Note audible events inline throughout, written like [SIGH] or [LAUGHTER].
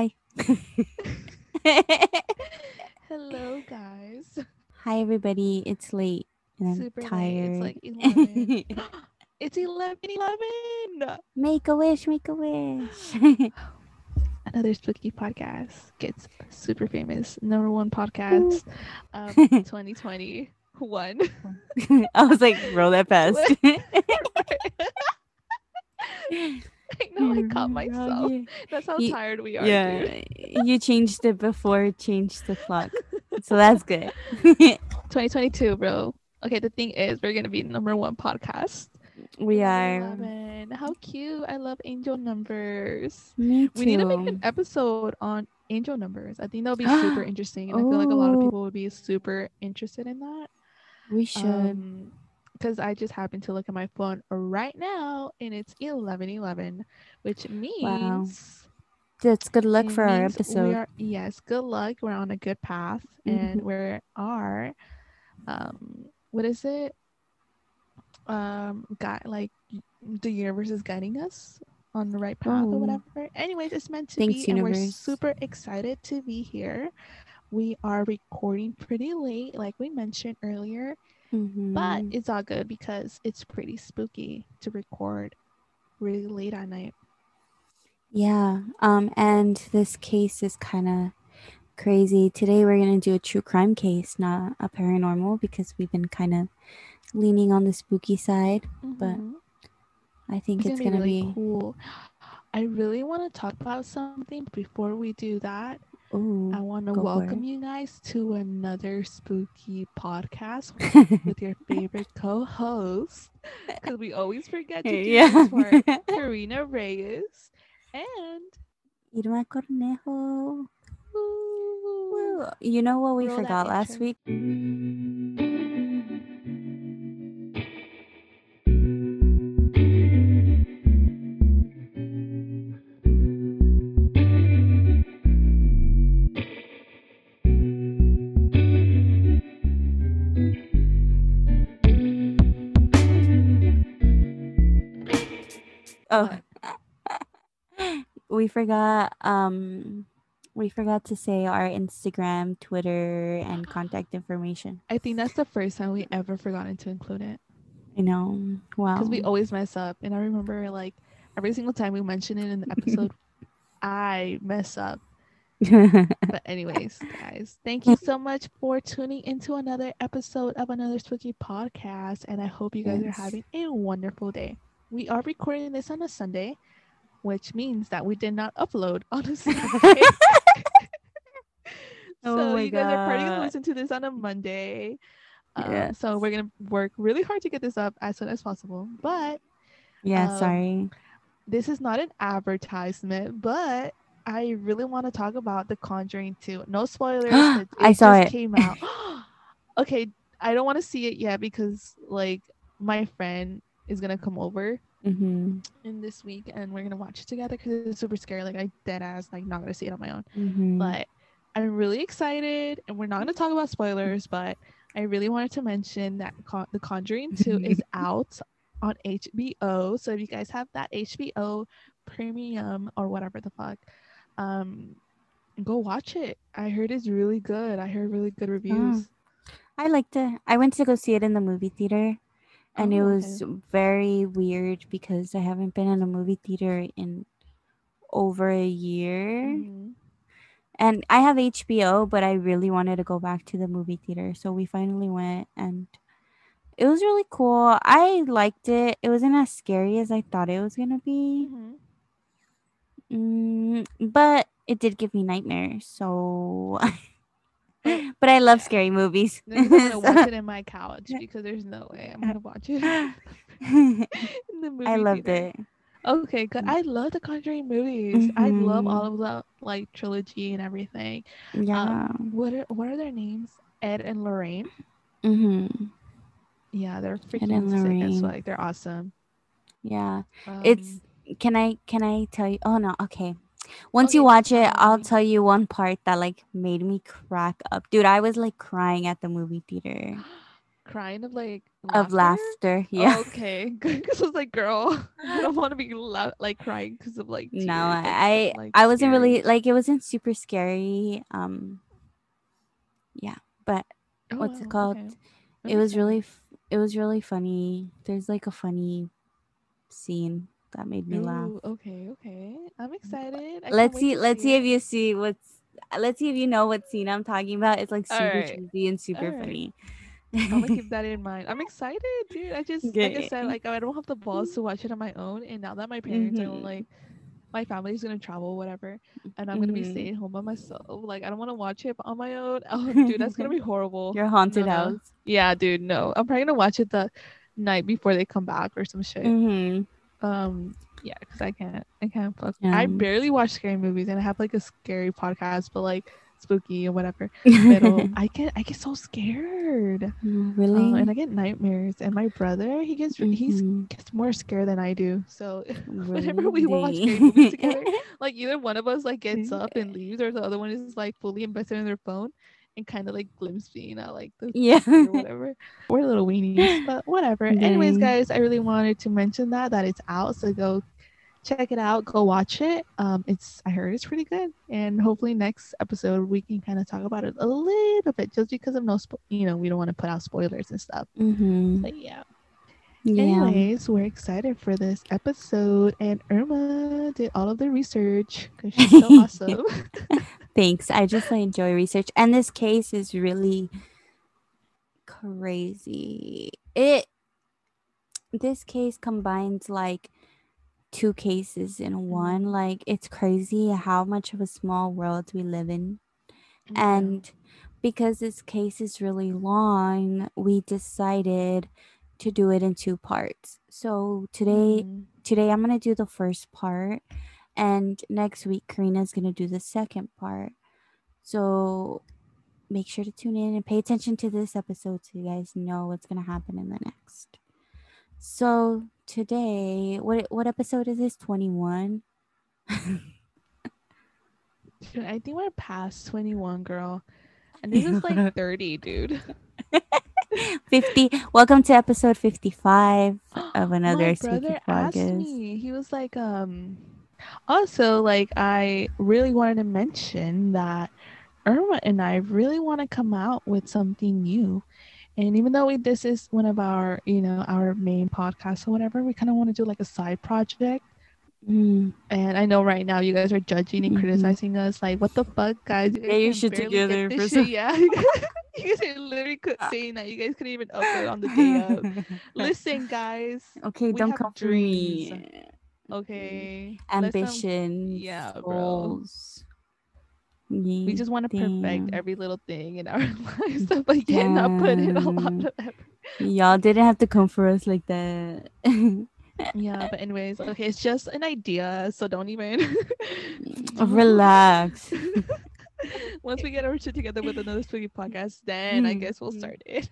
Hi. [LAUGHS] Hello, guys. Hi, everybody. It's late and I'm Super tired. late. It's like [LAUGHS] 11. [GASPS] it's 11 11. make a wish, make a wish. [GASPS] Another spooky podcast gets super famous. Number one podcast of [LAUGHS] 2021. I was like, roll that fast. [LAUGHS] I know I caught myself. [LAUGHS] That's how You- tired we are. yeah, you changed it before it changed the clock. [LAUGHS] So that's good. 2022, bro. Okay, the thing is, we're gonna be number one podcast. we are. 11. How cute! I love angel numbers. Me too. We need to make an episode on angel numbers. I think that'll be super [GASPS] interesting, and I feel like a lot of Oh. people would be super interested in that. we should. Um, because I just happened to look at my phone right now, and it's eleven eleven, which means that's good luck for our episode. We are, yes, good luck. We're on a good path, and Mhm. we are, um, what is it? Um, got like the universe is guiding us on the right path Oh. or whatever. Anyways, it's meant to Thanks, be, and we're super excited to be here. We are recording pretty late, like we mentioned earlier, but Mhm. it's all good because it's pretty spooky to record really late at night. Yeah. Um, and this case is kind of crazy. Today we're gonna do a true crime case, not a paranormal, because we've been kind of leaning on the spooky side. But Mhm. I think it's, it's, gonna, gonna, be, really be. cool. I really want to talk about something. Before we do that, Ooh. I want to welcome you guys to another spooky podcast [LAUGHS] with your favorite co-host. Because we always forget to do Yeah. this for [LAUGHS] Karina Reyes and Irma Cornejo. Ooh, You know what we Roll forgot last week? Oh, we forgot. Um, we forgot to say our Instagram, Twitter, and contact information. I think that's the first time we ever forgotten to include it. I know. Wow. because we always mess up and i remember like every single time we mention it in the episode [LAUGHS] i mess up [LAUGHS] but anyways guys thank you so much for tuning into another episode of another spooky podcast and i hope you guys Yes. are having a wonderful day we are recording this on a sunday which means that we did not upload on a [LAUGHS] sunday [LAUGHS] Oh so my you guys are probably gonna listen to this on a monday um, Yes. so we're gonna work really hard to get this up as soon as possible but yeah. um, sorry. this is not an advertisement, but I really want to talk about The Conjuring 2. No spoilers. [GASPS] it, I saw just it. Came out. [LAUGHS] [GASPS] okay, I don't want to see it yet because like my friend is gonna come over Mm-hmm. in this week and we're gonna watch it together because it's super scary. Like I dead ass like not gonna see it on my own. Mm-hmm. But I'm really excited, and we're not gonna talk about spoilers, but I really wanted to mention that Con- The Conjuring 2 is out on HBO. So if you guys have that HBO premium or whatever the fuck, um, go watch it. I heard it's really good. I heard really good reviews. I liked it. I went to go see it in the movie theater, and it Oh, okay. was very weird because I haven't been in a movie theater in over a year. Mhm. And I have HBO, but I really wanted to go back to the movie theater. So we finally went and it was really cool. I liked it. It wasn't as scary as I thought it was going to be. Mhm. Mm, but it did give me nightmares. So, [LAUGHS] but I love scary movies. I'm gonna [LAUGHS] watch it in my couch because there's no way I'm gonna watch it in [LAUGHS] [LAUGHS] the movie I loved theater. it. Okay, good. I love the Conjuring movies. I love Mhm. all of the like trilogy and everything. Yeah. What are what are their names? Ed and Lorraine. mm-hmm. Yeah, they're freaking sick as like they're awesome. Yeah. It's Um, can I can I tell you? Oh no, okay. Once Okay, you watch it, I'll tell you one part that like made me crack up. Dude, I was like crying at the movie theater. [GASPS] crying of like of laughter. [LAUGHS] Yeah. Oh, okay. [LAUGHS] Because I was like, girl, [LAUGHS] I don't want to be la- like crying because of like. no, I like, I wasn't scary. really like it wasn't super scary. Um. Yeah, but Oh, what's it called? okay. it was really it was really funny. There's like a funny scene that made me laugh. Okay, okay. I'm excited. I let's see let's see if you see what's let's see if you know what scene i'm talking about it's like super Alright. cheesy and super Alright. funny I'm gonna keep [LAUGHS] that in mind. I'm excited, dude. I just like I said, like I don't have the balls to watch it on my own, and now that my parents are Mhm. like, my family's gonna travel, whatever, and I'm gonna be Mhm. staying home by myself. Like I don't want to watch it on my own. [LAUGHS] Oh, dude, that's gonna [LAUGHS] be horrible. your haunted No, no. house Yeah, dude. No, I'm probably gonna watch it the night before they come back or some shit. hmm Um, yeah, because I can't, I can't fuck. I barely watch scary movies, and I have like a scary podcast, but like spooky or whatever. [LAUGHS] But I get, I get so scared. really Uh, and I get nightmares. And my brother, he gets he's Mhm. gets more scared than I do. So [LAUGHS] whenever we watch Really? scary movies together, [LAUGHS] like either one of us like gets up and leaves, or the other one is like fully invested in their phone and kind of like glimpsing at like the yeah [LAUGHS] whatever. We're little weenies, [LAUGHS] but whatever. Anyways, guys, I really wanted to mention that that it's out, so go check it out. Go watch it. Um, it's I heard it's pretty good, and hopefully next episode we can kind of talk about it a little bit, just because of no, spo- you know, we don't want to put out spoilers and stuff. hmm But yeah. yeah Anyways, we're excited for this episode, and Irma did all of the research because she's so [LAUGHS] awesome. Thanks i just like enjoy research and this case is really crazy it this case combines like two cases in one Mhm. like it's crazy how much of a small world we live in Yeah. and because this case is really long we decided to do it in two parts so today Mhm. today i'm going to do the first part and next week Karina is going to do the second part so make sure to tune in and pay attention to this episode so you guys know what's going to happen in the next so today what what episode is this 21 Dude, I think we're past 21, girl. And this is [LAUGHS] like 30, dude. [LAUGHS] 50 welcome to episode 55 [GASPS] of another My brother asked me. He was like, um, also, like, I really wanted to mention that Irma and I really want to come out with something new. And even though we, this is one of our, you know, our main podcasts or whatever, we kind of want to do like a side project. Mm. And I know right now you guys are judging and Mhm. criticizing us, like, what the fuck, guys? Can shit barely together for some- Yeah. [LAUGHS] [LAUGHS] you guys are literally co- saying that you guys couldn't even upload on the day of. [LAUGHS] Listen, guys. okay don't come for dreams. me Okay. Um, ambition yeah, bro. goals. we just want to perfect every little thing in our [LAUGHS] lives, but yet not put in a lot of effort. y'all didn't have to come for us like that Yeah, but anyways, okay, it's just an idea, so don't even [LAUGHS] relax [LAUGHS] Once we get our shit together with another spooky podcast, then I Mm, guess we'll start it.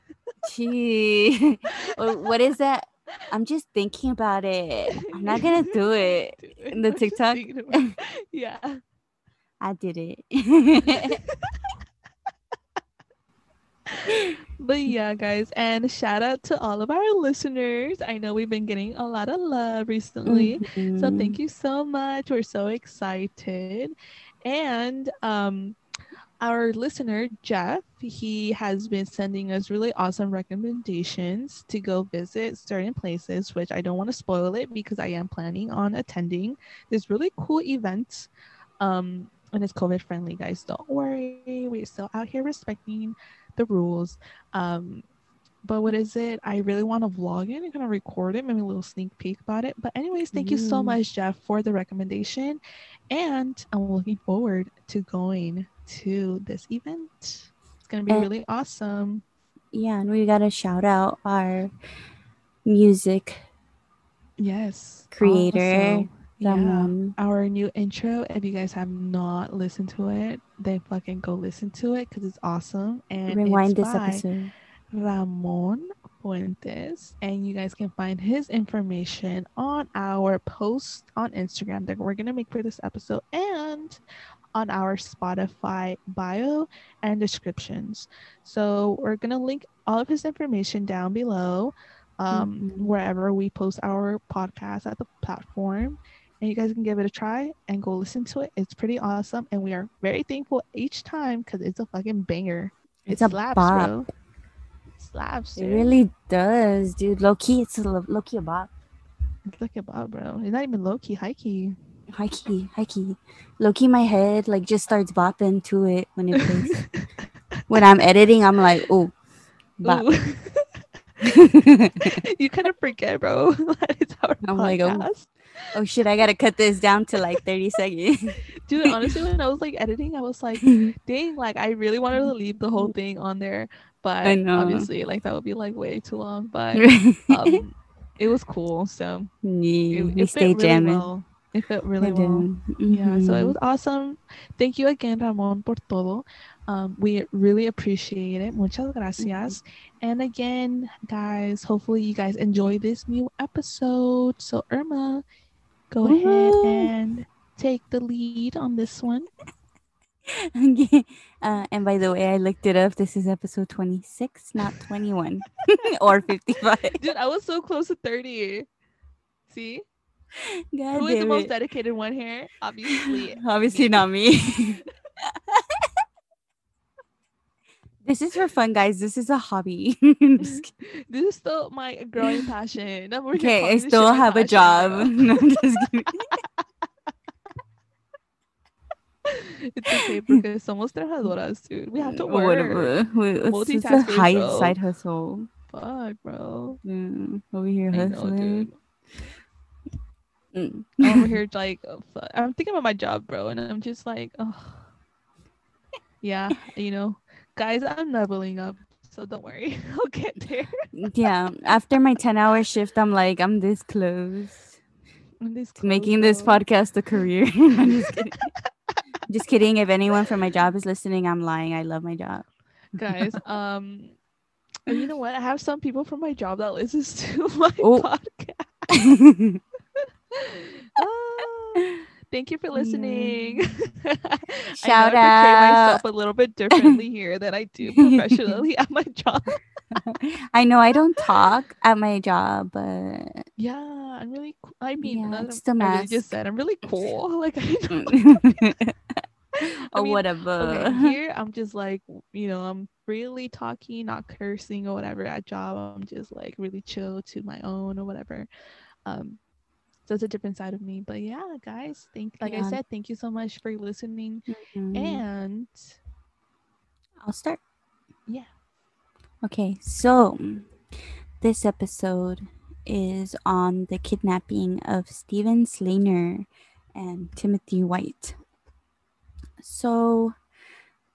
Gee. What is that i'm just thinking about it i'm not gonna [LAUGHS] do it Do In the [LAUGHS] I'm TikTok? [LAUGHS] yeah. i did it But yeah, guys, and shout out to all of our listeners. I know we've been getting a lot of love recently. So Mhm. thank you so much. We're so excited. And um our listener Jeff, he has been sending us really awesome recommendations to go visit certain places, which I don't want to spoil it because I am planning on attending this really cool event. Um and it's COVID friendly, guys. Don't worry. We're still out here respecting the rules. Um but what is it? I really want to vlog it and kind of record it, maybe a little sneak peek about it. But anyways, thank you so Mm. much, Jeff, for the recommendation. And I'm looking forward to going to this event. It's gonna be And- really awesome. yeah and we gotta shout out our music Yes. Creator, Also, yeah, Ramon. our new intro. If you guys have not listened to it, then fucking go listen to it because it's awesome. And rewind this episode Ramon Fuentes, and you guys can find his information on our post on Instagram that we're gonna make for this episode and on our Spotify bio and descriptions. So we're going to link all of his information down below um, mm-hmm. wherever we post our podcast at the platform. And you guys can give it a try and go listen to it. It's pretty awesome. And we are very thankful each time because it's a fucking banger. It's it a slaps, bop. Bro. slaps. Dude. It really does, dude. Low key, it's a low key a bop. It's like a bop, bro. It's not even low key, high key. High key, high key. Low key, my head like just starts bopping to it when it plays. [LAUGHS] when I'm editing, I'm like, oh, bop. [LAUGHS] you kind of forget, bro. [LAUGHS] it's our I'm podcast. like, oh, oh shit, I gotta cut this down to like 30 seconds. Dude, honestly, when I was like editing, I was like, dang, like I really wanted to leave the whole thing on there, but obviously, like that would be like way too long. But um, it was cool, so yeah, it, it stay jamming. Really well. It felt really well. Mm-hmm. Yeah, so it was awesome. Thank you again, Ramon, por todo. Um, we really appreciate it. Muchas gracias. Mm-hmm. And again, guys, hopefully you guys enjoy this new episode. So, Irma, go ahead and take the lead on this one. [LAUGHS] okay. Uh, and by the way, I looked it up. This is episode 26, not 21 [LAUGHS] or 55. Dude, I was so close to 30. See? [LAUGHS] God Who is the most dedicated one here? Obviously. [LAUGHS] Obviously, not me. [LAUGHS] this is for fun, guys. This is a hobby. this is still my growing passion. okay, I still have a job. no, I'm just kidding. it's okay because somos trabajadoras, dude. We have to work. Whatever. It's a high side hustle. Fuck, bro. Mm, over here hustling. Mm. I'm over [LAUGHS] here like oh, I'm thinking about my job, bro, and I'm just like, oh, yeah, you know, guys, I'm leveling up, so don't worry, [LAUGHS] I'll get there. yeah, after my 10 hour shift, I'm like, I'm this close. I'm this close, making bro. this podcast a career. [LAUGHS] I'm just kidding. just kidding. If anyone from my job is listening, I'm lying. I love my job. guys, um, you know what? I have some people from my job that listens to my oh. podcast. Ah, thank you for listening. [LAUGHS] Shout I out. portray myself a little bit differently [LAUGHS] here than I do professionally at my job. [LAUGHS] I know I don't talk at my job, but yeah, I'm really. I mean, yeah, it's the I really just said I'm really cool. Like I or mean, whatever. Okay, here I'm just like, you know, I'm really talking, not cursing or whatever. At job, I'm just like really chill to my own or whatever. Um, so it's a different side of me. But yeah, guys, thank like yeah. I said, thank you so much for listening. Mm-hmm. And I'll start. Yeah. Okay, so this episode is on the kidnapping of Steven Stayner and Timothy White. So,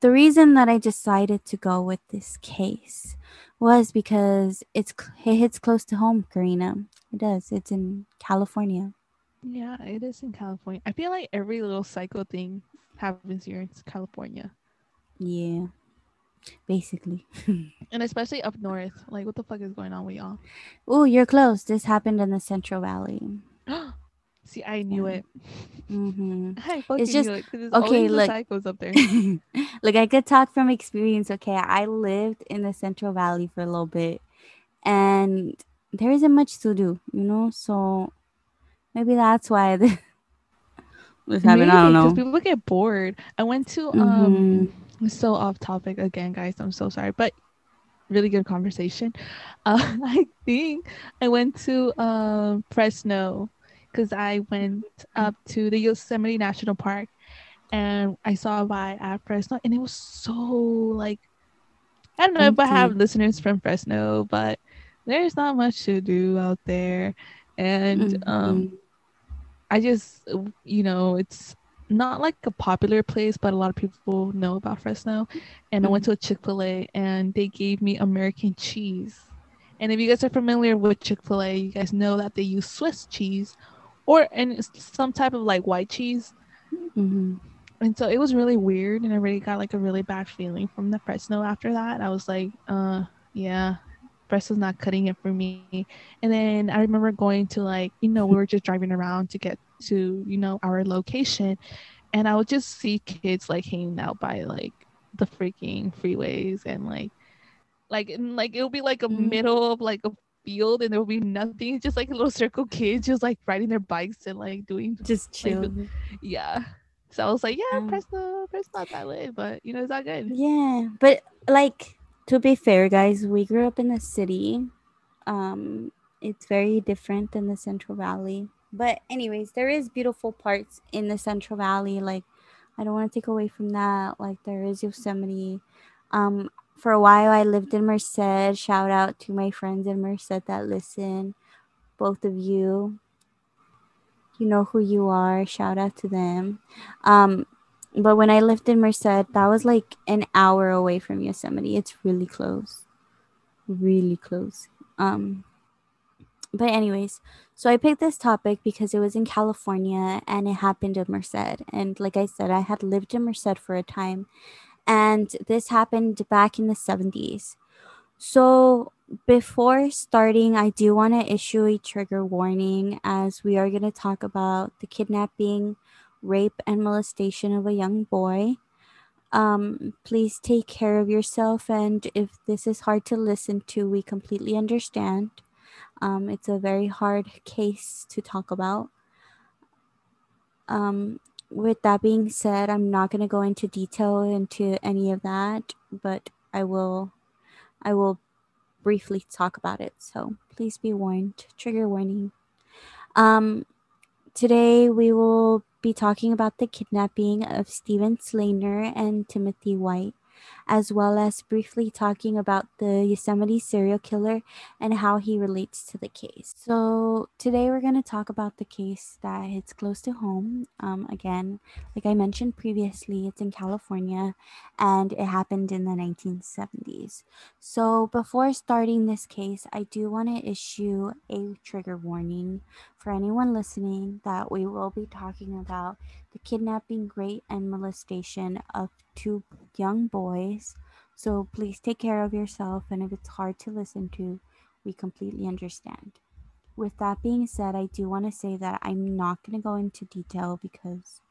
the reason that I decided to go with this case was because it's it hits close to home, Karina. It does. It's in California. Yeah, it is in California. I feel like every little psycho thing happens here in California. Yeah, basically. [LAUGHS] and especially up north. Like, what the fuck is going on with y'all? Oh, you're close. This happened in the Central Valley. [GASPS] See, I knew yeah. it. Mm-hmm. [LAUGHS] I it's just it, it's okay. Look, psychos up there. [LAUGHS] look, I could talk from experience. Okay, I lived in the Central Valley for a little bit, and there isn't much to do, you know. So maybe that's why [LAUGHS] this happened. I don't know. People get bored. I went to um. Mm-hmm. So off topic again, guys. I'm so sorry, but really good conversation. [LAUGHS] Uh, I think I went to um Fresno because I went up to the Yosemite National Park and I saw a by at Fresno and it was so like I don't know if I have listeners from Fresno, but there's not much to do out there. And mm-hmm. um I just you know, it's not like a popular place, but a lot of people know about Fresno. And mm-hmm. I went mm-hmm. to a Chick fil A and they gave me American cheese. And if you guys are familiar with Chick fil A, you guys know that they use Swiss cheese or and some type of like white cheese. Mm-hmm. And so it was really weird, and I really got like a really bad feeling from the Fresno after that. I was like, uh, yeah, Fresno's not cutting it for me. And then I remember going to like, you know, we were just driving around to get to, you know, our location. and I would just see kids like hanging out by like the freaking freeways and like like and like it'll be like a Mhm. middle of like a field and there will be nothing just like a little circle kids just like riding their bikes and like doing Just chill. yeah so I was like yeah Yeah. press the press not that lit but you know it's not good Yeah, but like to be fair, guys, we grew up in the city. Um, it's very different than the Central Valley. But anyways, there is beautiful parts in the Central Valley. Like, I don't want to take away from that. Like, there is Yosemite. Um, for a while, I lived in Merced. Shout out to my friends in Merced that listen. Both of you, you know who you are. Shout out to them. Um, but when I lived in Merced, that was like an hour away from Yosemite. It's really close. Really close. Um but anyways, so I picked this topic because it was in California and it happened in Merced. And like I said, I had lived in Merced for a time and this happened back in the 70s. So before starting, I do want to issue a trigger warning as we are going to talk about the kidnapping, rape, and molestation of a young boy. Um, please take care of yourself, and if this is hard to listen to, we completely understand. Um, it's a very hard case to talk about. Um, with that being said, I'm not going to go into detail into any of that, but I will I will briefly talk about it. So please be warned. Trigger warning. Um, today we will be talking about the kidnapping of Steven Stayner and Timothy White, as well as briefly talking about the Yosemite serial killer and how he relates to the case. So today we're going to talk about the case that hits close to home. Um, again, like I mentioned previously, it's in California and it happened in the 1970s. So, before starting this case, I do want to issue a trigger warning for anyone listening that we will be talking about the kidnapping, rape, and molestation of two young boys. So, please take care of yourself, and if it's hard to listen to, we completely understand. With that being said, I do want to say that I'm not going to go into detail because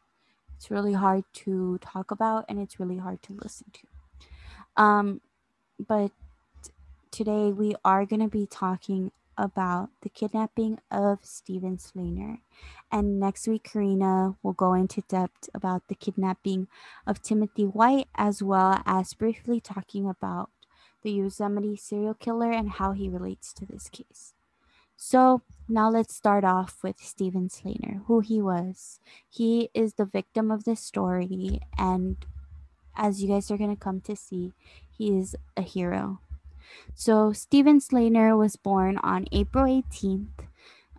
it's really hard to talk about and it's really hard to listen to. Um, but today we are going to be talking about the kidnapping of Steven Stayner. And next week, Karina will go into depth about the kidnapping of Timothy White, as well as briefly talking about the Yosemite serial killer and how he relates to this case. So now let's start off with Steven Stayner, who he was. He is the victim of this story, and as you guys are going to come to see, he is a hero. So, Steven Stayner was born on April 18th,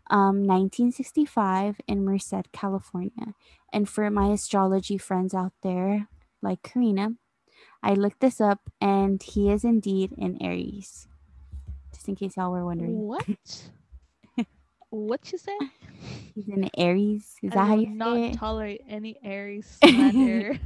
um, 1965, in Merced, California. And for my astrology friends out there, like Karina, I looked this up and he is indeed in Aries. Just in case y'all were wondering. what [LAUGHS] what you say He's in Aries. Is that how you not say it? tolerate any Aries [LAUGHS] slander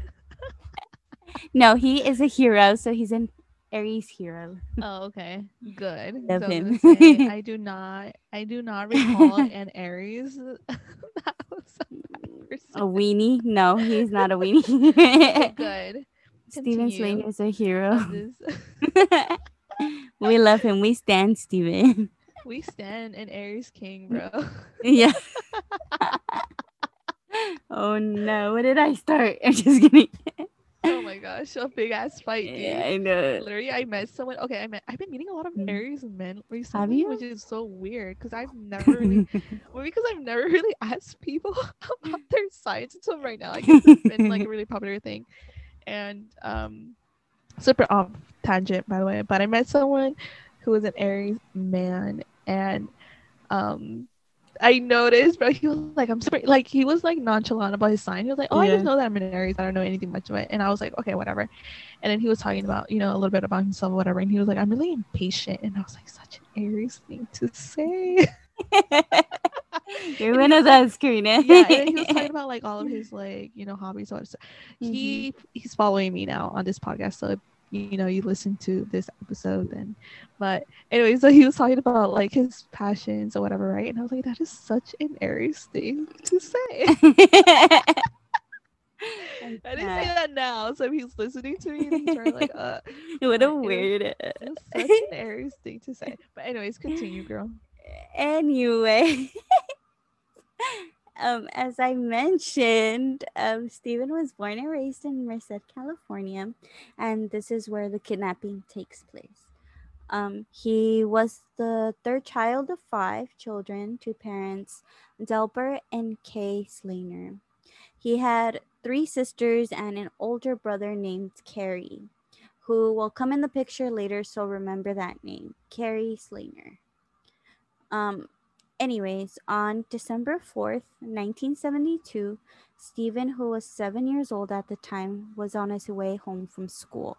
No, he is a hero, so he's an Aries hero. [LAUGHS] oh okay good Love So I him. say, I do [LAUGHS] not I do not recall [LAUGHS] an Aries that was mm, a. A weenie? No, he's not a weenie. good Steven. Stayner is a hero. We love him. We stand Steven. we stand an Aries king, mm, bro. yeah. oh no, what did I start? I'm just kidding. [LAUGHS] oh my gosh, a big ass fight, dude. Yeah, I know. Literally, I met someone. Okay, I met. I've been meeting a lot of Mm. Aries men recently, which is so weird because I've never [LAUGHS] really, well, because I've never really [LAUGHS] asked people about their signs until right now. I guess it's been like a really popular thing, and um, super off tangent by the way. But I met someone who was an Aries man, and um. I noticed, bro. He was like, I'm super, like, he was like nonchalant about his sign. He was like, Oh, I Yeah. just know that I'm an Aries. I don't know anything much of it. And I was like, Okay, whatever. And then he was talking about, you know, a little bit about himself, whatever. And he was like, I'm really impatient. And I was like, such an Aries thing to say. [LAUGHS] You're [LAUGHS] one of those, Karina. yeah. And he was talking [LAUGHS] about like all of his like, you know, hobbies. So he mm-hmm. he's following me now on this podcast. So you know, you listen to this episode then. But anyway, so he was talking about like his passions or whatever, right? And I was like, that is such an Aries thing to say. [LAUGHS] [LAUGHS] I, didn't say that now. So if he's listening to me, he's like, uh, [LAUGHS] what a weird. It was, it was such an Aries thing to say. But anyways, continue, girl. Anyway. Um, as I mentioned, um, Steven was born and raised in Merced, California, and this is where the kidnapping takes place. Um, he was the third child of five children to parents Delbert and Kay Stayner. He had three sisters and an older brother named Cary, who will come in the picture later, so remember that name, Cary Stayner. Um, anyways, on December 4th, 1972, Steven, who was seven years old at the time, was on his way home from school.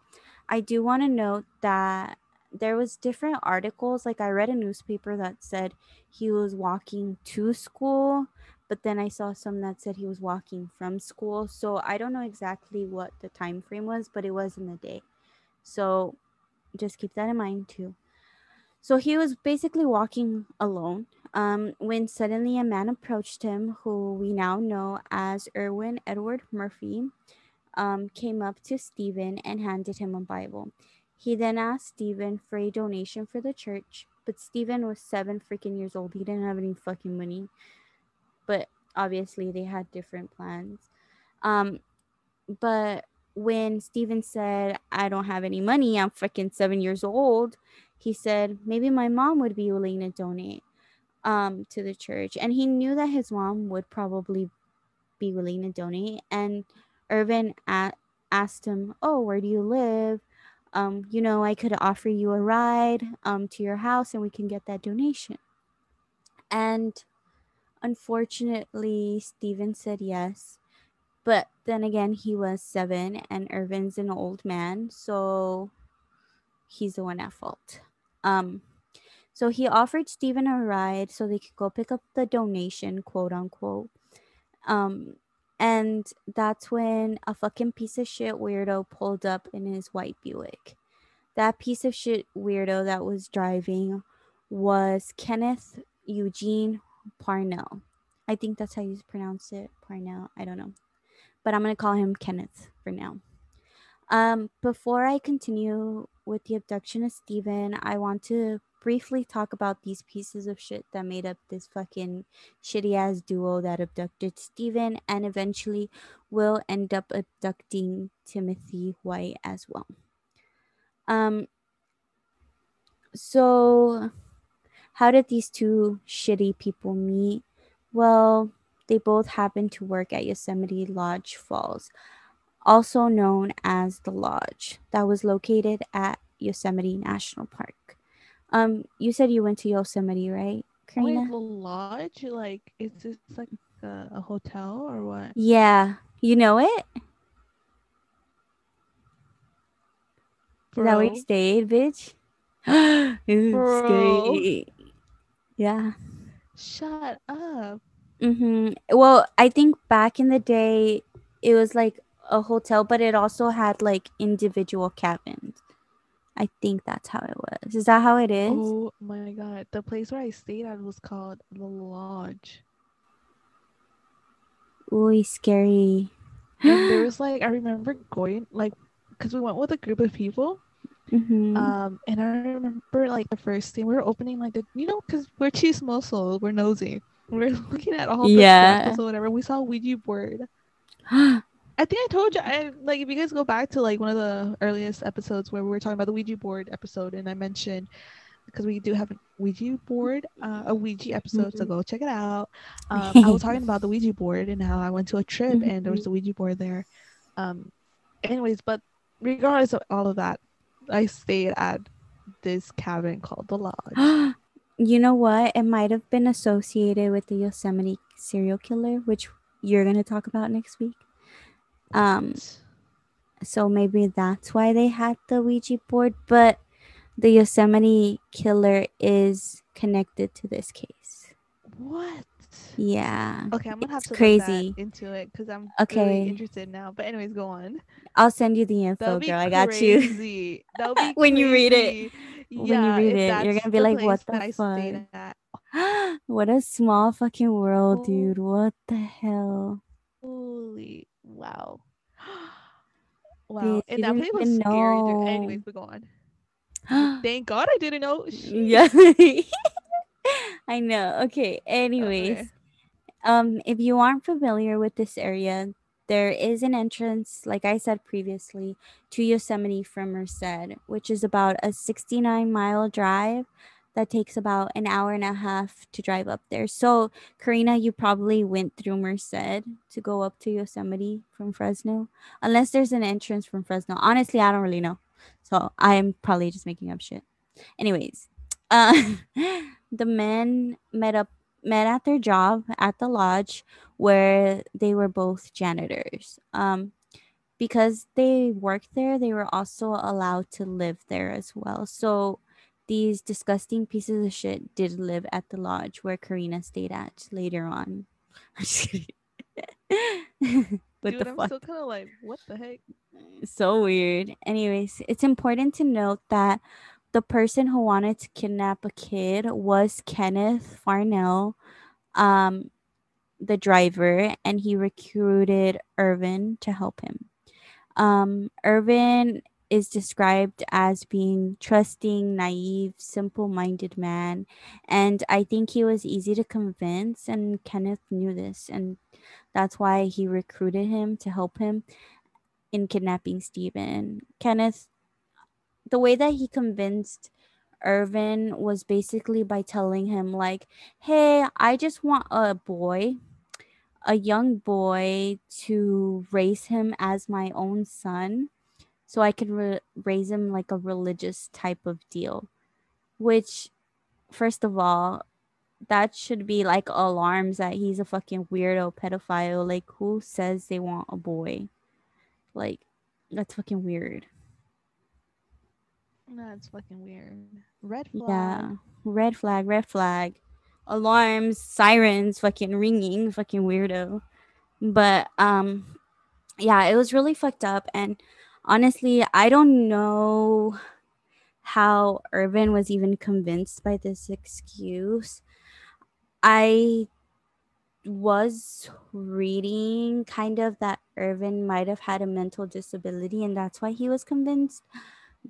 I do want to note that there was different articles like i read a newspaper that said he was walking to school but then i saw some that said he was walking from school. So i don't know exactly what the time frame was but it was in the day. So just keep that in mind too. So he was basically walking alone um, when suddenly a man approached him who we now know as erwin edward murphy um, came up to steven and handed him a bible he then asked Steven for a donation for the church, but Steven was seven freaking years old. He didn't have any fucking money. But obviously, they had different plans. Um, but when Steven said, I don't have any money, I'm freaking seven years old, he said, maybe my mom would be willing to donate um, to the church. And he knew that his mom would probably be willing to donate. And Irvin a- asked him, Oh, where do you live? um, you know, I could offer you a ride um, to your house and we can get that donation. And unfortunately, Steven said yes. But then again, he was seven and Irvin's an old man. So he's the one at fault. Um, so he offered Steven a ride so they could go pick up the donation, quote unquote. Um, and that's when a fucking piece of shit weirdo pulled up in his white Buick. That piece of shit weirdo that was driving was Kenneth Eugene Parnell. I think that's how you pronounce it. Parnell. I don't know. But I'm going to call him Kenneth for now. Um, before I continue with the abduction of Steven, I want to briefly talk about these pieces of shit that made up this fucking shitty ass duo that abducted Steven and eventually will end up abducting Timothy White as well. Um so how did these two shitty people meet? Well, they both happened to work at Yosemite Lodge Falls, also known as the Lodge, that was located at Yosemite National Park. Um, you said you went to Yosemite, right, Karina? Wait, the lodge? Like, is this like a, a hotel or what? Yeah, you know it. Is that where you stayed, bitch? [GASPS] Yeah. Shut up. Mm-hmm. Well, I think back in the day, it was like a hotel, but it also had like individual cabins. I think that's how it was. Is that how it is? Oh my god. The place where I stayed at was called the lodge. Ooh, scary. And there [GASPS] was like I remember going like because we went with a group of people. Mm-hmm. Um, and I remember like the first thing we were opening like the you know because we're chismoso, we're nosy. We're [LAUGHS] looking at all the yeah. or whatever. We saw Ouija board. [GASPS] [GASPS] I think I told you. I like if you guys go back to like one of the earliest episodes where we were talking about the Ouija board episode, and I mentioned because we do have a Ouija board, uh, a Ouija episode, mm-hmm. so go check it out. [LAUGHS] Um, I was talking about the Ouija board and how I went to a trip mm-hmm. and there was a Ouija board there. Um, anyways, but regardless of all of that, I stayed at this cabin called the Lodge. [GASPS] you know what? It might have been associated with the Yosemite serial killer, which you're going to talk about next week. Um, so maybe that's why they had the Ouija board, but the Yosemite killer is connected to this case. What? Yeah. Okay, I'm gonna have to crazy into it because I'm okay really interested now. But anyways, go on. I'll send you the info, girl. I got you. That'll be [LAUGHS] when you read it. Yeah, when you read it, you're gonna be like, "What the fuck? [GASPS] what a small fucking world, dude! What the hell?" Holy Wow. [GASPS] wow. Bitch, and that was scary. dude. know. Anyways, we go on. [GASPS] Thank God I didn't know. yeah. [LAUGHS] I know. Okay. Anyways, Okay. um if you aren't familiar with this area, there is an entrance, like I said previously, to Yosemite from Merced, which is about a 69 mile drive that takes about an hour and a half to drive up there. So, Karina, you probably went through Merced to go up to Yosemite from Fresno, unless there's an entrance from Fresno. Honestly, I don't really know. So, I'm probably just making up shit. Anyways, [LAUGHS] uh, the men met up met at their job at the lodge where they were both janitors. Um, because they worked there, they were also allowed to live there as well. So these disgusting pieces of shit did live at the lodge where Karina stayed at later on. [LAUGHS] I'm just kidding. [LAUGHS] what Dude, the I'm fuck? still kind of like, what the heck? so weird. Anyways, it's important to note that the person who wanted to kidnap a kid was Kenneth Parnell, um, the driver, and he recruited Irvin to help him. Um, Irvin is described as being trusting, naive, simple-minded man, and I think he was easy to convince. And Kenneth knew this, and that's why he recruited him to help him in kidnapping Steven. Kenneth, the way that he convinced Irvin was basically by telling him, like, hey, I just want a boy, a young boy, to raise him as my own son so I can re- raise him like a religious type of deal. Which, first of all, that should be like alarms that he's a fucking weirdo pedophile. Like, who says they want a boy? Like, that's fucking weird. That's fucking weird. Red flag. Yeah. Red flag, red flag. Alarms, sirens fucking ringing, fucking weirdo. But um yeah, it was really fucked up and honestly, I don't know how Irvin was even convinced by this excuse. I was reading kind of that Irvin might have had a mental disability and that's why he was convinced.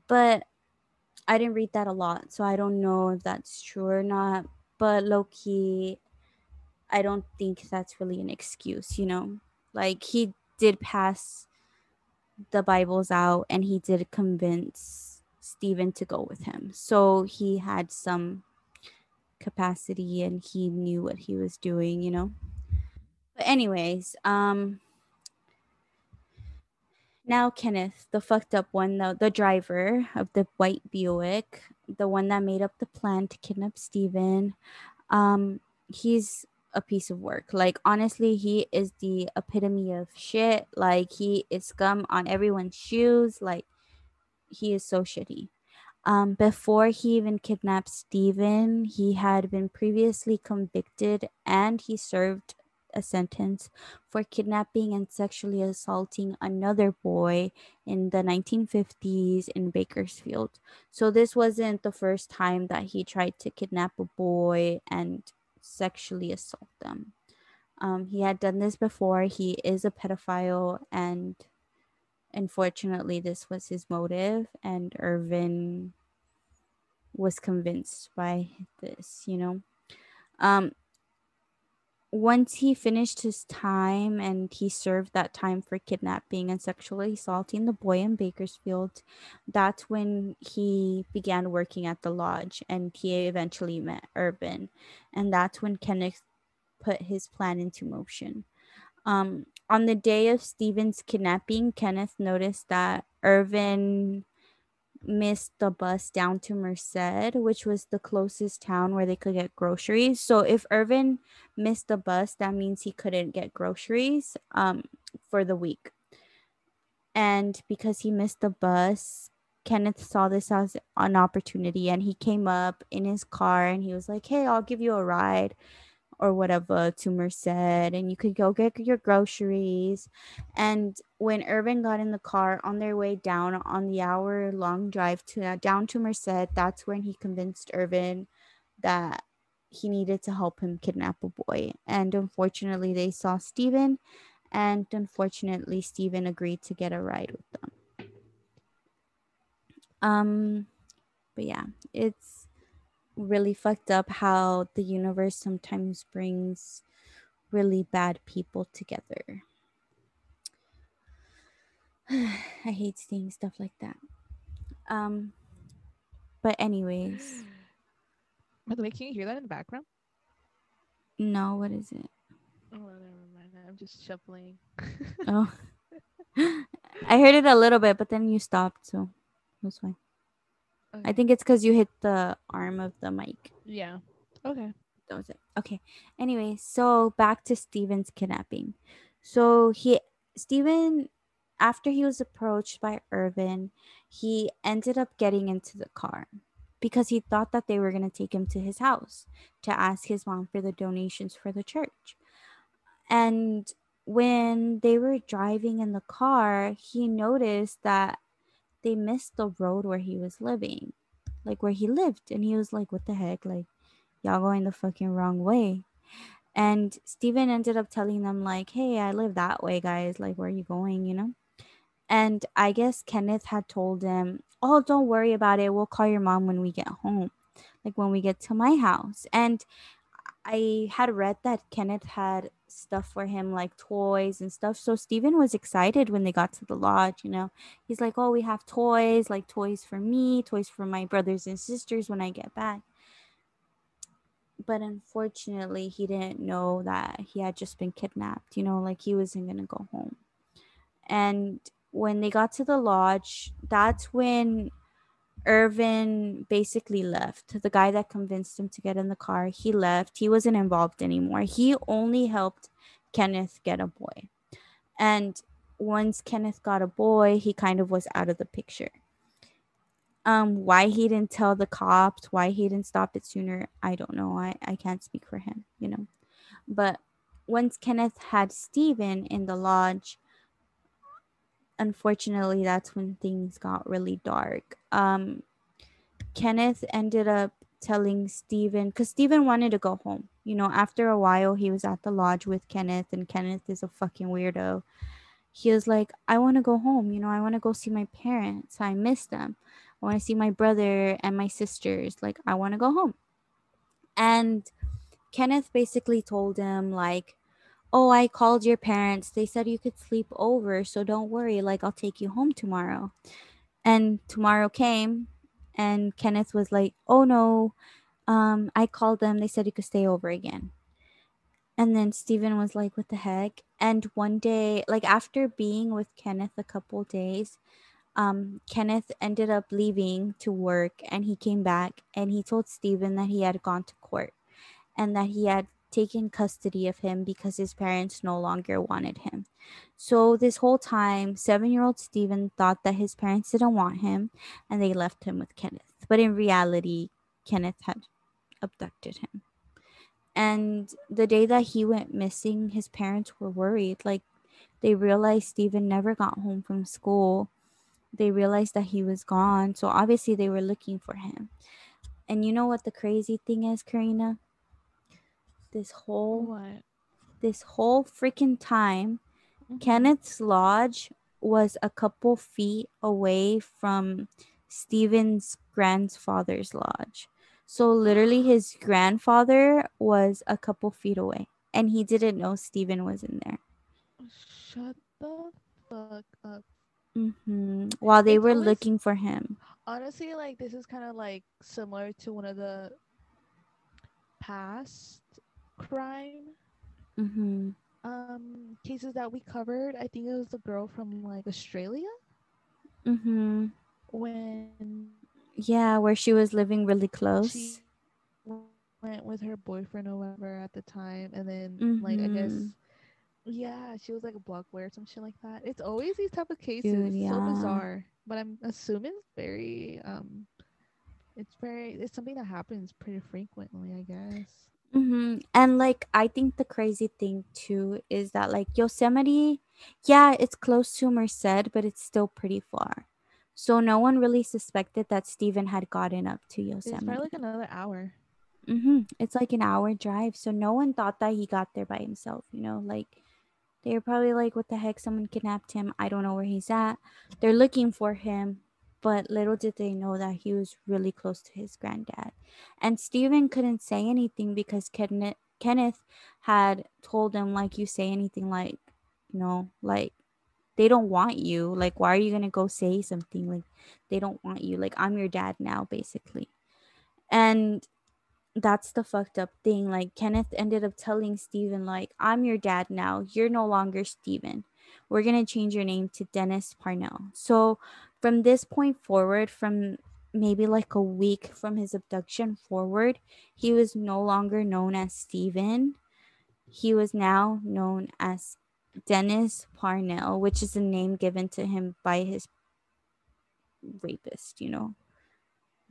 But I didn't read that a lot, so I don't know if that's true or not. But low key, I don't think that's really an excuse, you know? Like, he did pass the Bibles out and he did convince Steven to go with him. So he had some capacity and he knew what he was doing, you know? But, anyways, um, now Kenneth, the fucked up one, the, the driver of the white Buick, the one that made up the plan to kidnap Steven, um, he's a piece of work. Like honestly, he is the epitome of shit. Like he is scum on everyone's shoes. Like he is so shitty. Um, before he even kidnapped Steven, he had been previously convicted and he served a sentence for kidnapping and sexually assaulting another boy in the 1950s in Bakersfield. So this wasn't the first time that he tried to kidnap a boy and sexually assault them. Um, he had done this before. He is a pedophile, and unfortunately, this was his motive. And Irvin was convinced by this, you know. Um, once he finished his time and he served that time for kidnapping and sexually assaulting the boy in Bakersfield, that's when he began working at the lodge and he eventually met Irvin. And that's when Kenneth put his plan into motion. Um, on the day of Steven's kidnapping, Kenneth noticed that Irvin missed the bus down to Merced, which was the closest town where they could get groceries. So if Irvin missed the bus, that means he couldn't get groceries um, for the week. And because he missed the bus, Kenneth saw this as an opportunity and he came up in his car and he was like, Hey, I'll give you a ride or whatever to Merced and you could go get your groceries. And when Irvin got in the car on their way down on the hour long drive to uh, down to Merced, that's when he convinced Irvin that he needed to help him kidnap a boy. And unfortunately, they saw Steven And unfortunately, Steven agreed to get a ride with them. Um, but yeah, it's really fucked up how the universe sometimes brings really bad people together. [SIGHS] I hate seeing stuff like that. Um, but anyways, [GASPS] By the way, can you hear that in the background? no, what is it? Oh, never mind. I'm just shuffling. Oh, [LAUGHS] I heard it a little bit, but then you stopped, so it was fine. I think it's because you hit the arm of the mic. Yeah. Okay. That was it. Okay. Anyway, so back to Steven's kidnapping. So he Steven after he was approached by Irvin, he ended up getting into the car because he thought that they were going to take him to his house to ask his mom for the donations for the church. And when they were driving in the car, he noticed that they missed the road where he was living, like where he lived. And he was like, what the heck? Like, y'all going the fucking wrong way. And Steven ended up telling them, like, hey, I live that way, guys. Like, where are you going? You know? And I guess Kenneth had told him, oh, don't worry about it. We'll call your mom when we get home, like when we get to my house. And I had read that Kenneth had stuff for him, like toys and stuff. So Steven was excited when they got to the lodge, you know. He's like, oh, we have toys, like toys for me, toys for my brothers and sisters when I get back but unfortunately he didn't know that he had just been kidnapped you know like he wasn't going to go home and when they got to the lodge that's when irvin basically left. The guy that convinced him to get in the car he left. He wasn't involved anymore. He only helped kenneth get a boy. And once kenneth got a boy he kind of was out of the picture. Um why he didn't tell the cops why he didn't stop it sooner i don't know. I i can't speak for him you know. But once kenneth had steven in the lodge unfortunately that's when things got really dark. Um kenneth ended up telling Steven, because Steven wanted to go home. You know after a while he was at the lodge with kenneth and kenneth is a fucking weirdo. He was like i want to go home you know i want to go see my parents. I miss them. I want to see my brother and my sisters. Like, I want to go home. And Kenneth basically told him, like, oh, I called your parents. They said you could sleep over. So don't worry. Like, I'll take you home tomorrow. And tomorrow came, and Kenneth was like, oh, no. Um, I called them. They said you could stay over again. And then Steven was like, what the heck? And one day, like, after being with Kenneth a couple days, um, Kenneth ended up leaving to work and he came back and he told Steven that he had gone to court and that he had taken custody of him because his parents no longer wanted him. So, this whole time, seven year old Steven thought that his parents didn't want him and they left him with Kenneth. But in reality, Kenneth had abducted him. And the day that he went missing, his parents were worried. Like, they realized Steven never got home from school they realized that he was gone. So obviously they were looking for him. And you know what the crazy thing is, Karina? This whole What? this whole freaking time, Mhm. Kenneth's lodge was a couple feet away from Steven's grandfather's lodge. So literally his [GASPS] grandfather was a couple feet away and he didn't know Steven was in there. Shut the fuck up. hmm While they It's were always- looking for him. Honestly, like this is kind of like similar to one of the past crime hmm um cases that we covered. I think it was the girl from like Australia hmm when Yeah, where she was living really close. she went with her boyfriend or whatever at the time and then like i guess Mhm. yeah she was like a block boy or some shit like that it's always these type of cases Dude, so bizarre but i'm assuming it's very um it's very it's something that happens pretty frequently i guess hmm And like, I think the crazy thing too is that like Yosemite, yeah, it's close to Merced, but it's still pretty far. So no one really suspected that Steven had gotten up to it's Yosemite. probably like another hour hmm It's like an hour drive. So no one thought that he got there by himself, you know, like They're probably like, what the heck? Someone kidnapped him. I don't know where he's at. They're looking for him. But little did they know that he was really close to his granddad. And Steven couldn't say anything because Kenneth, had told him, like, you say anything like, you know, like, they don't want you. Like, why are you going to go say something? Like, they don't want you. Like, I'm your dad now, basically. And that's the fucked up thing. Like Kenneth ended up telling Steven, like, I'm your dad now. You're no longer Steven. We're gonna change your name to Dennis Parnell. So from this point forward, from maybe like a week from his abduction forward, he was no longer known as Steven. He was now known as Dennis Parnell, which is a name given to him by his rapist, you know,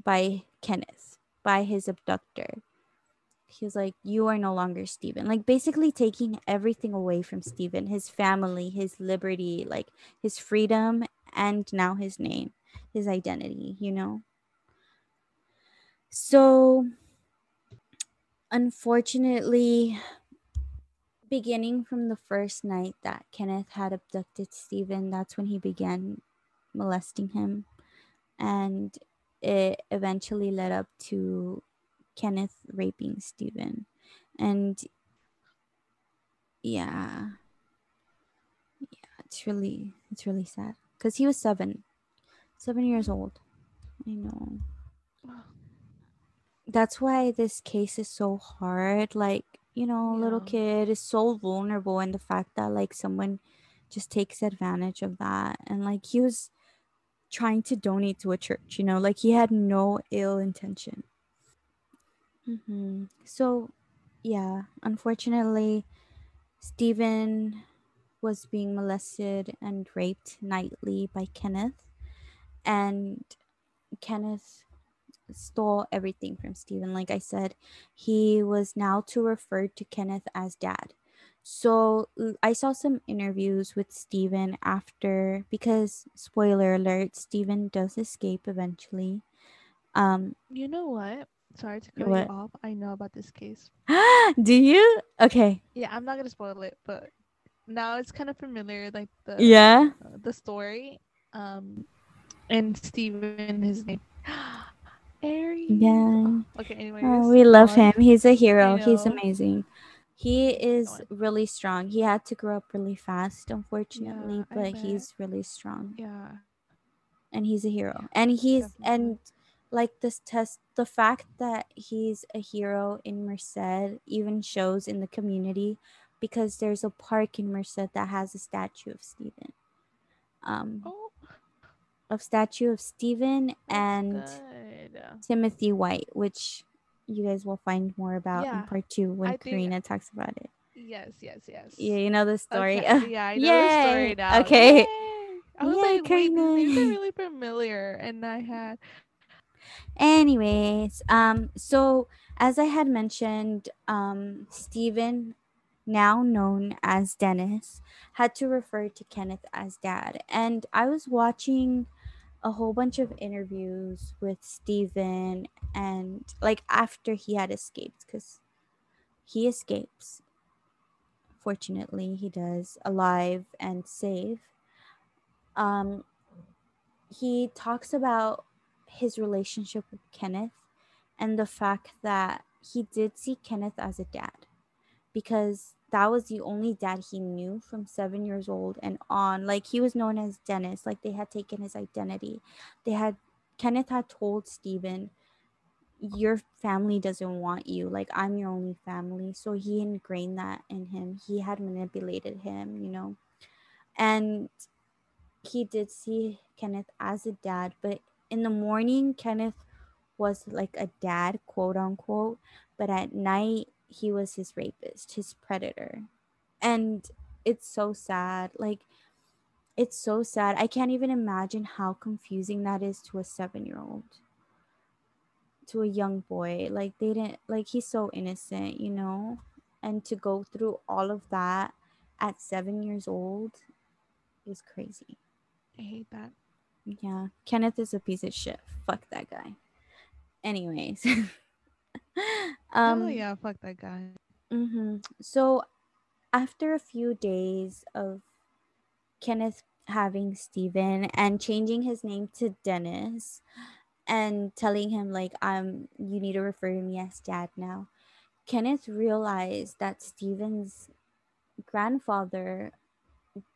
by Kenneth, by his abductor he was like, You are no longer Steven. Like basically taking everything away from Steven his family, his liberty, like his freedom, and now his name, his identity, you know? So unfortunately, beginning from the first night that Kenneth had abducted Steven, that's when he began molesting him. And it eventually led up to Kenneth raping Steven. And yeah. Yeah, it's really it's really sad. Cause he was seven. Seven years old. I know. That's why this case is so hard. Like, you know, yeah. little kid is so vulnerable and the fact that like someone just takes advantage of that. And like he was trying to donate to a church, you know, like he had no ill intention. Mm-hmm. So, yeah, unfortunately, Steven was being molested and raped nightly by Kenneth, and Kenneth stole everything from Steven. Like I said, he was now to refer to Kenneth as dad. So I saw some interviews with Steven after because spoiler alert, Steven does escape eventually. Um you know what? Sorry to cut you off. I know about this case. [GASPS] Do you? Okay. Yeah, I'm not gonna spoil it, but now it's kind of familiar, like the yeah uh, the story. Um, and Steven, his name. [GASPS] Aries. Yeah. Okay. Anyway, oh, we love him. He's a hero. He's amazing. He is really strong. He had to grow up really fast, unfortunately, yeah, but he's really strong. Yeah. And he's a hero. And he's Definitely. and like this test the fact that he's a hero in Merced even shows in the community because there's a park in Merced that has a statue of Steven. Um oh. of statue of Steven and. Timothy White, which you guys will find more about yeah. in part two when I Karina think... talks about it. Yes, yes, yes. Yeah, you know the story. Okay. [LAUGHS] Yeah, I know Yay! the story now. Okay. Yay! I was Yay, like, Karina. wait, these are really familiar. And I had Anyways, um, so as I had mentioned, um, Steven, now known as Dennis, had to refer to Kenneth as dad. And I was watching a whole bunch of interviews with Steven and like after he had escaped, because he escapes. Fortunately, he does alive and safe. Um, he talks about his relationship with Kenneth and the fact that he did see Kenneth as a dad because that was the only dad he knew from seven years old and on. Like he was known as Dennis, like they had taken his identity. They had Kenneth had told Steven, Your family doesn't want you. Like I'm your only family. So he ingrained that in him. He had manipulated him, you know. And he did see Kenneth as a dad, but in the morning, Kenneth was like a dad, quote unquote, but at night, he was his rapist, his predator. And it's so sad. Like, it's so sad. I can't even imagine how confusing that is to a seven year old, to a young boy. Like, they didn't, like, he's so innocent, you know? And to go through all of that at seven years old is crazy. I hate that. Yeah, Kenneth is a piece of shit. Fuck that guy. Anyways. [LAUGHS] [LAUGHS] um, oh yeah, fuck that guy. Mm-hmm. So after a few days of Kenneth having Steven and changing his name to Dennis and telling him like um you need to refer to me as dad now. Kenneth realized that Steven's grandfather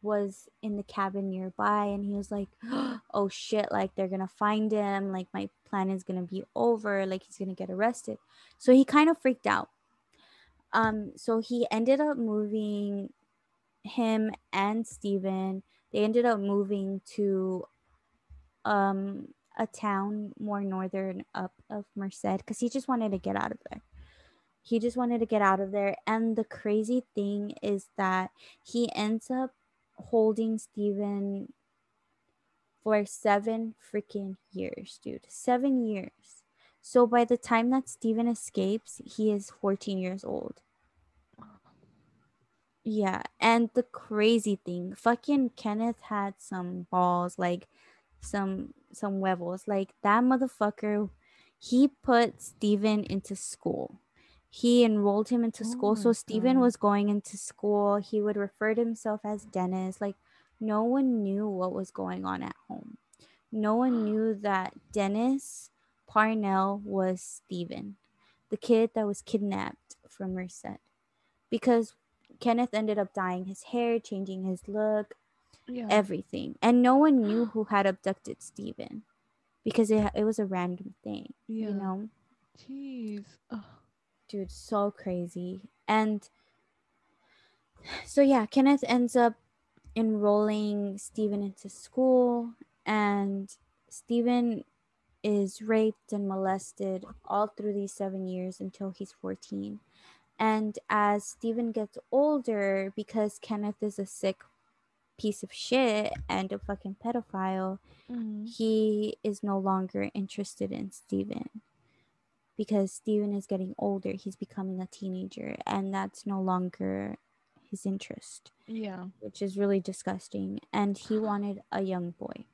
was in the cabin nearby and he was like [GASPS] oh shit like they're gonna find him like my plan is gonna be over like he's gonna get arrested. So he kind of freaked out. Um so he ended up moving him and Steven they ended up moving to um a town more northern up of Merced because he just wanted to get out of there. He just wanted to get out of there and the crazy thing is that he ends up holding Steven for seven freaking years, dude. Seven years. So by the time that Steven escapes, he is 14 years old. Yeah, and the crazy thing, fucking Kenneth had some balls, like some some huevos. Like that motherfucker, he put Steven into school he enrolled him into school. Oh so Steven was going into school. He would refer to himself as Dennis. Like no one knew what was going on at home. No one [GASPS] knew that Dennis Parnell was Steven, the kid that was kidnapped from Merced. Because Kenneth ended up dyeing his hair, changing his look, yeah. everything. And no one knew who had abducted Steven because it, it was a random thing, yeah. you know? Jeez. Dude, so crazy. And so yeah, Kenneth ends up enrolling Steven into school and Steven is raped and molested all through these 7 years until he's 14. And as Steven gets older because Kenneth is a sick piece of shit and a fucking pedophile, mm-hmm. he is no longer interested in Steven because Steven is getting older. He's becoming a teenager, and that's no longer his interest. Yeah. Which is really disgusting. And he wanted a young boy.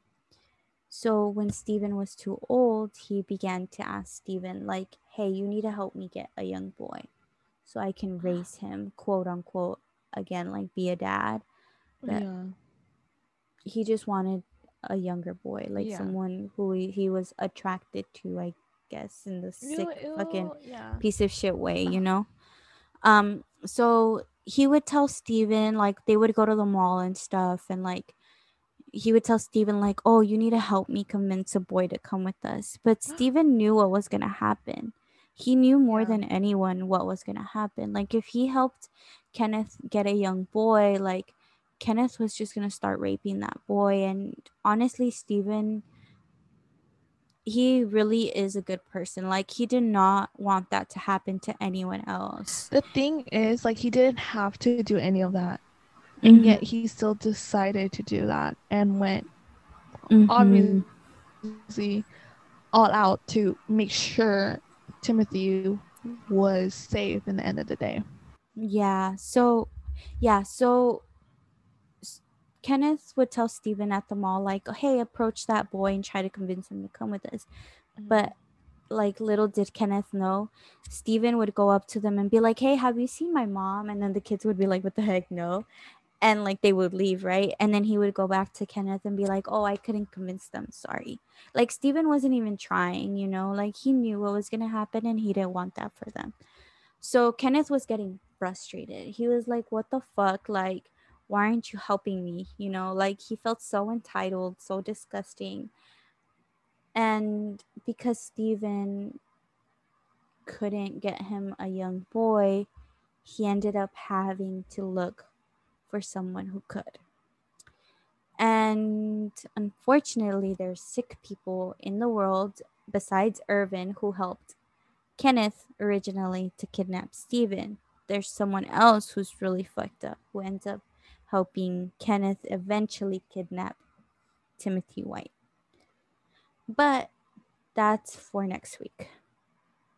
So when Steven was too old, he began to ask Steven, like, hey, you need to help me get a young boy so I can raise him, quote unquote, again, like be a dad. But yeah. he just wanted a younger boy, like yeah. someone who he, was attracted to, I guess, in the sick ew, fucking yeah. piece of shit way, you [LAUGHS] know? Um, so he would tell Steven, like, they would go to the mall and stuff, and like, he would tell Steven, like, oh, you need to help me convince a boy to come with us. But [GASPS] Steven knew what was gonna happen. He knew more yeah. than anyone what was gonna happen. Like, if he helped Kenneth get a young boy, like, Kenneth was just gonna start raping that boy. And honestly, Steven he really is a good person. Like he did not want that to happen to anyone else. The thing is, like he didn't have to do any of that. Mm-hmm. And yet he still decided to do that and went mm-hmm. obviously all out to make sure Timothy was safe in the end of the day. Yeah. So yeah, so Kenneth would tell Steven at the mall, like, hey, approach that boy and try to convince him to come with us. Mm-hmm. But like little did Kenneth know, Steven would go up to them and be like, Hey, have you seen my mom? And then the kids would be like, What the heck? No. And like they would leave, right? And then he would go back to Kenneth and be like, Oh, I couldn't convince them. Sorry. Like Steven wasn't even trying, you know, like he knew what was gonna happen and he didn't want that for them. So Kenneth was getting frustrated. He was like, What the fuck? Like, why aren't you helping me? You know, like he felt so entitled, so disgusting. And because Steven couldn't get him a young boy, he ended up having to look for someone who could. And unfortunately, there's sick people in the world besides Irvin who helped Kenneth originally to kidnap Steven. There's someone else who's really fucked up who ends up helping Kenneth eventually kidnap Timothy White. But that's for next week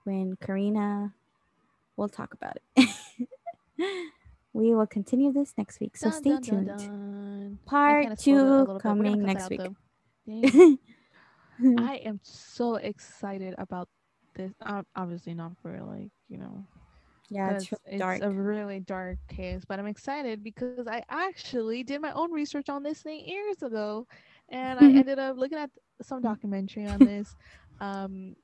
when Karina will talk about it. [LAUGHS] we will continue this next week, so dun, stay dun, tuned. Dun, Part two coming next week. [LAUGHS] I am so excited about this. obviously, not for like you know Yeah, it's, really it's dark. a really dark case. But I'm excited because I actually did my own research on this thing years ago, and I [LAUGHS] ended up looking at some documentary on [LAUGHS] this. Um,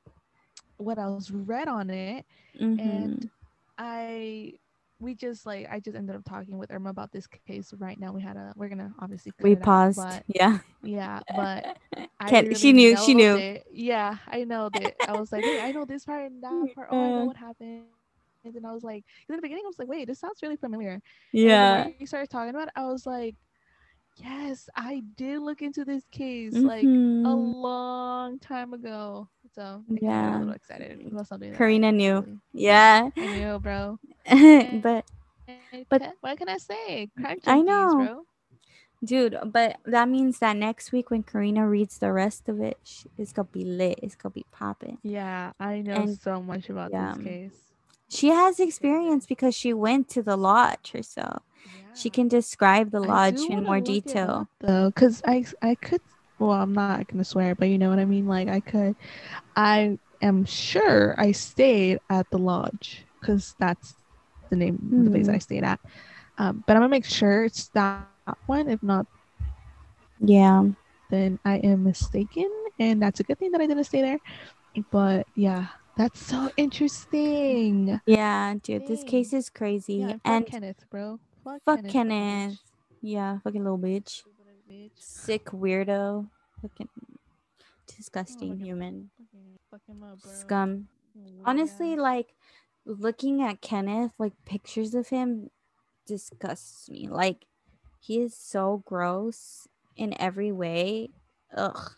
what else? Read on it, Mhm. and I we just like I just ended up talking with Irma about this case right now. We had a we're gonna obviously we it out, paused. but yeah. yeah, but [LAUGHS] I Ken- she knew, she knew. It. Yeah, I know that. I was like, wait, I know this part and that part. Oh, I know what happened. And I was like, in the beginning, I was like, wait, this sounds really familiar. Yeah. then the more you started talking about it, I was like, yes, I did look into this case like a Mhm. long time ago. So it got me Yeah. a little excited about something. Karina knew. Yeah. I knew, bro. [LAUGHS] but But what can I say? Crime I know. bro. dude, but that means that next week when Karina reads the rest of it, it's gonna be lit. It's gonna be popping. Yeah, I know And- so much about yeah. this case. She has experience because she went to the lodge herself. She can describe the lodge in more detail. though, because I I could. Well, I'm not gonna swear, but you know what I mean. Like I could. I am sure I stayed at the lodge because that's the name of the place. I stayed at. Um, but I'm gonna make sure it's that one. If not, Yeah. then I am mistaken, and that's a good thing that I didn't stay there. But yeah, that's so interesting. Yeah, dude, this case is crazy. Yeah, fuck and Kenneth, bro. Fuck, fuck fucking Kenneth. bitch. Yeah, fucking little bitch. Bitch. Sick weirdo. Fucking disgusting fucking- human. Fucking- fuck him up. Scum. Weird Honestly, like looking at Kenneth, like pictures of him disgusts me. Like he is so gross in every way. Ugh.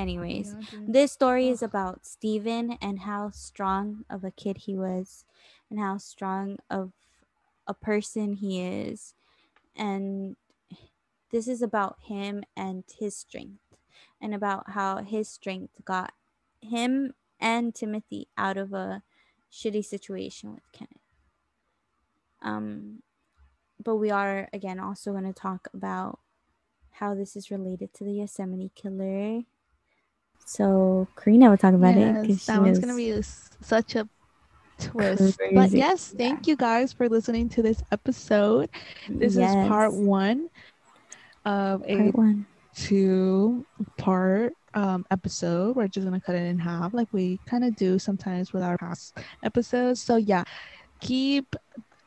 Anyways, this story is about Steven and how strong of a kid he was and how strong of a person he is. And this is about him and his strength and about how his strength got him and Timothy out of a shitty situation with Kenneth. Um but we are again also going to talk about how this is related to the Yosemite killer. So Karina will talk about it Yes, because that one's gonna be such a twist. But yes, thank you guys for listening to this episode. This is part one of a Part one. two part um episode. We're just gonna cut it in half, like we kind of do sometimes with our past episodes. So yeah, keep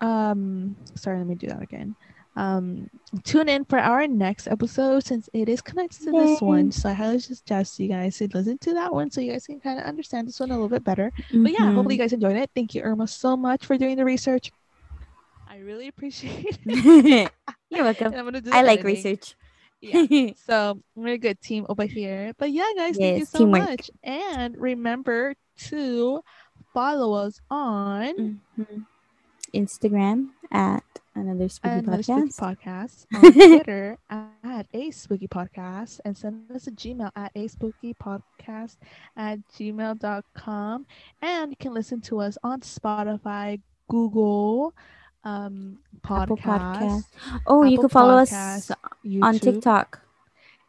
um sorry, let me do that again. Um tune in for our next episode since it is connected to this one. So I highly suggest you guys to listen to that one so you guys can kind of understand this one a little bit better. But yeah, Mm-hmm. hopefully you guys enjoyed it. Thank you, Irma, so much for doing the research. I really appreciate [LAUGHS] it. You're [LAUGHS] welcome. I'm gonna do I like editing. research. Yeah. [LAUGHS] So we're a good team over here. But yeah, guys, thank you so teamwork. much. And remember to follow us on Mhm. Instagram at another spooky another spooky podcast. podcast, on [LAUGHS] Twitter at a spooky podcast, and send us a Gmail at a spooky podcast at gmail.com. And you can listen to us on Spotify, Google, um, podcast, Podcast. Oh, you can follow Podcasts, us on YouTube. TikTok.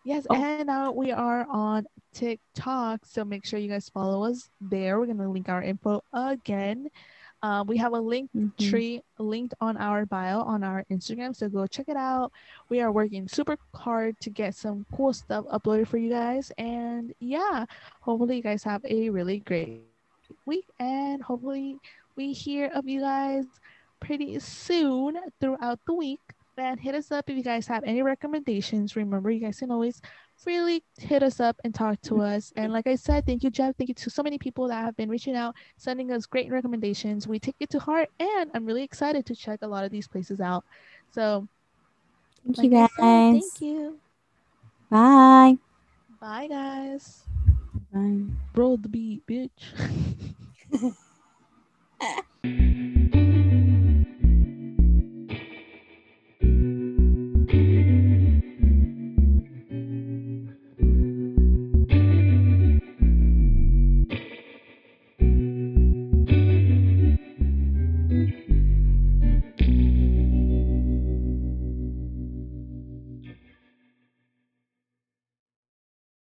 Yes, Oh. and now we are on TikTok, so make sure you guys follow us there. We're gonna link our info again. Uh, we have a link Mhm. tree linked on our bio on our Instagram, so go check it out. We are working super hard to get some cool stuff uploaded for you guys, and yeah, hopefully you guys have a really great week, and hopefully we hear of you guys pretty soon throughout the week. And hit us up if you guys have any recommendations. Remember, you guys can always freely hit us up and talk to us. And like I said, thank you, Jeff. Thank you to so many people that have been reaching out, sending us great recommendations. We take it to heart, and I'm really excited to check a lot of these places out. So, Thank like you guys. said, thank you. Bye. Bye, guys. Bye. Roll the beat, bitch. [LAUGHS]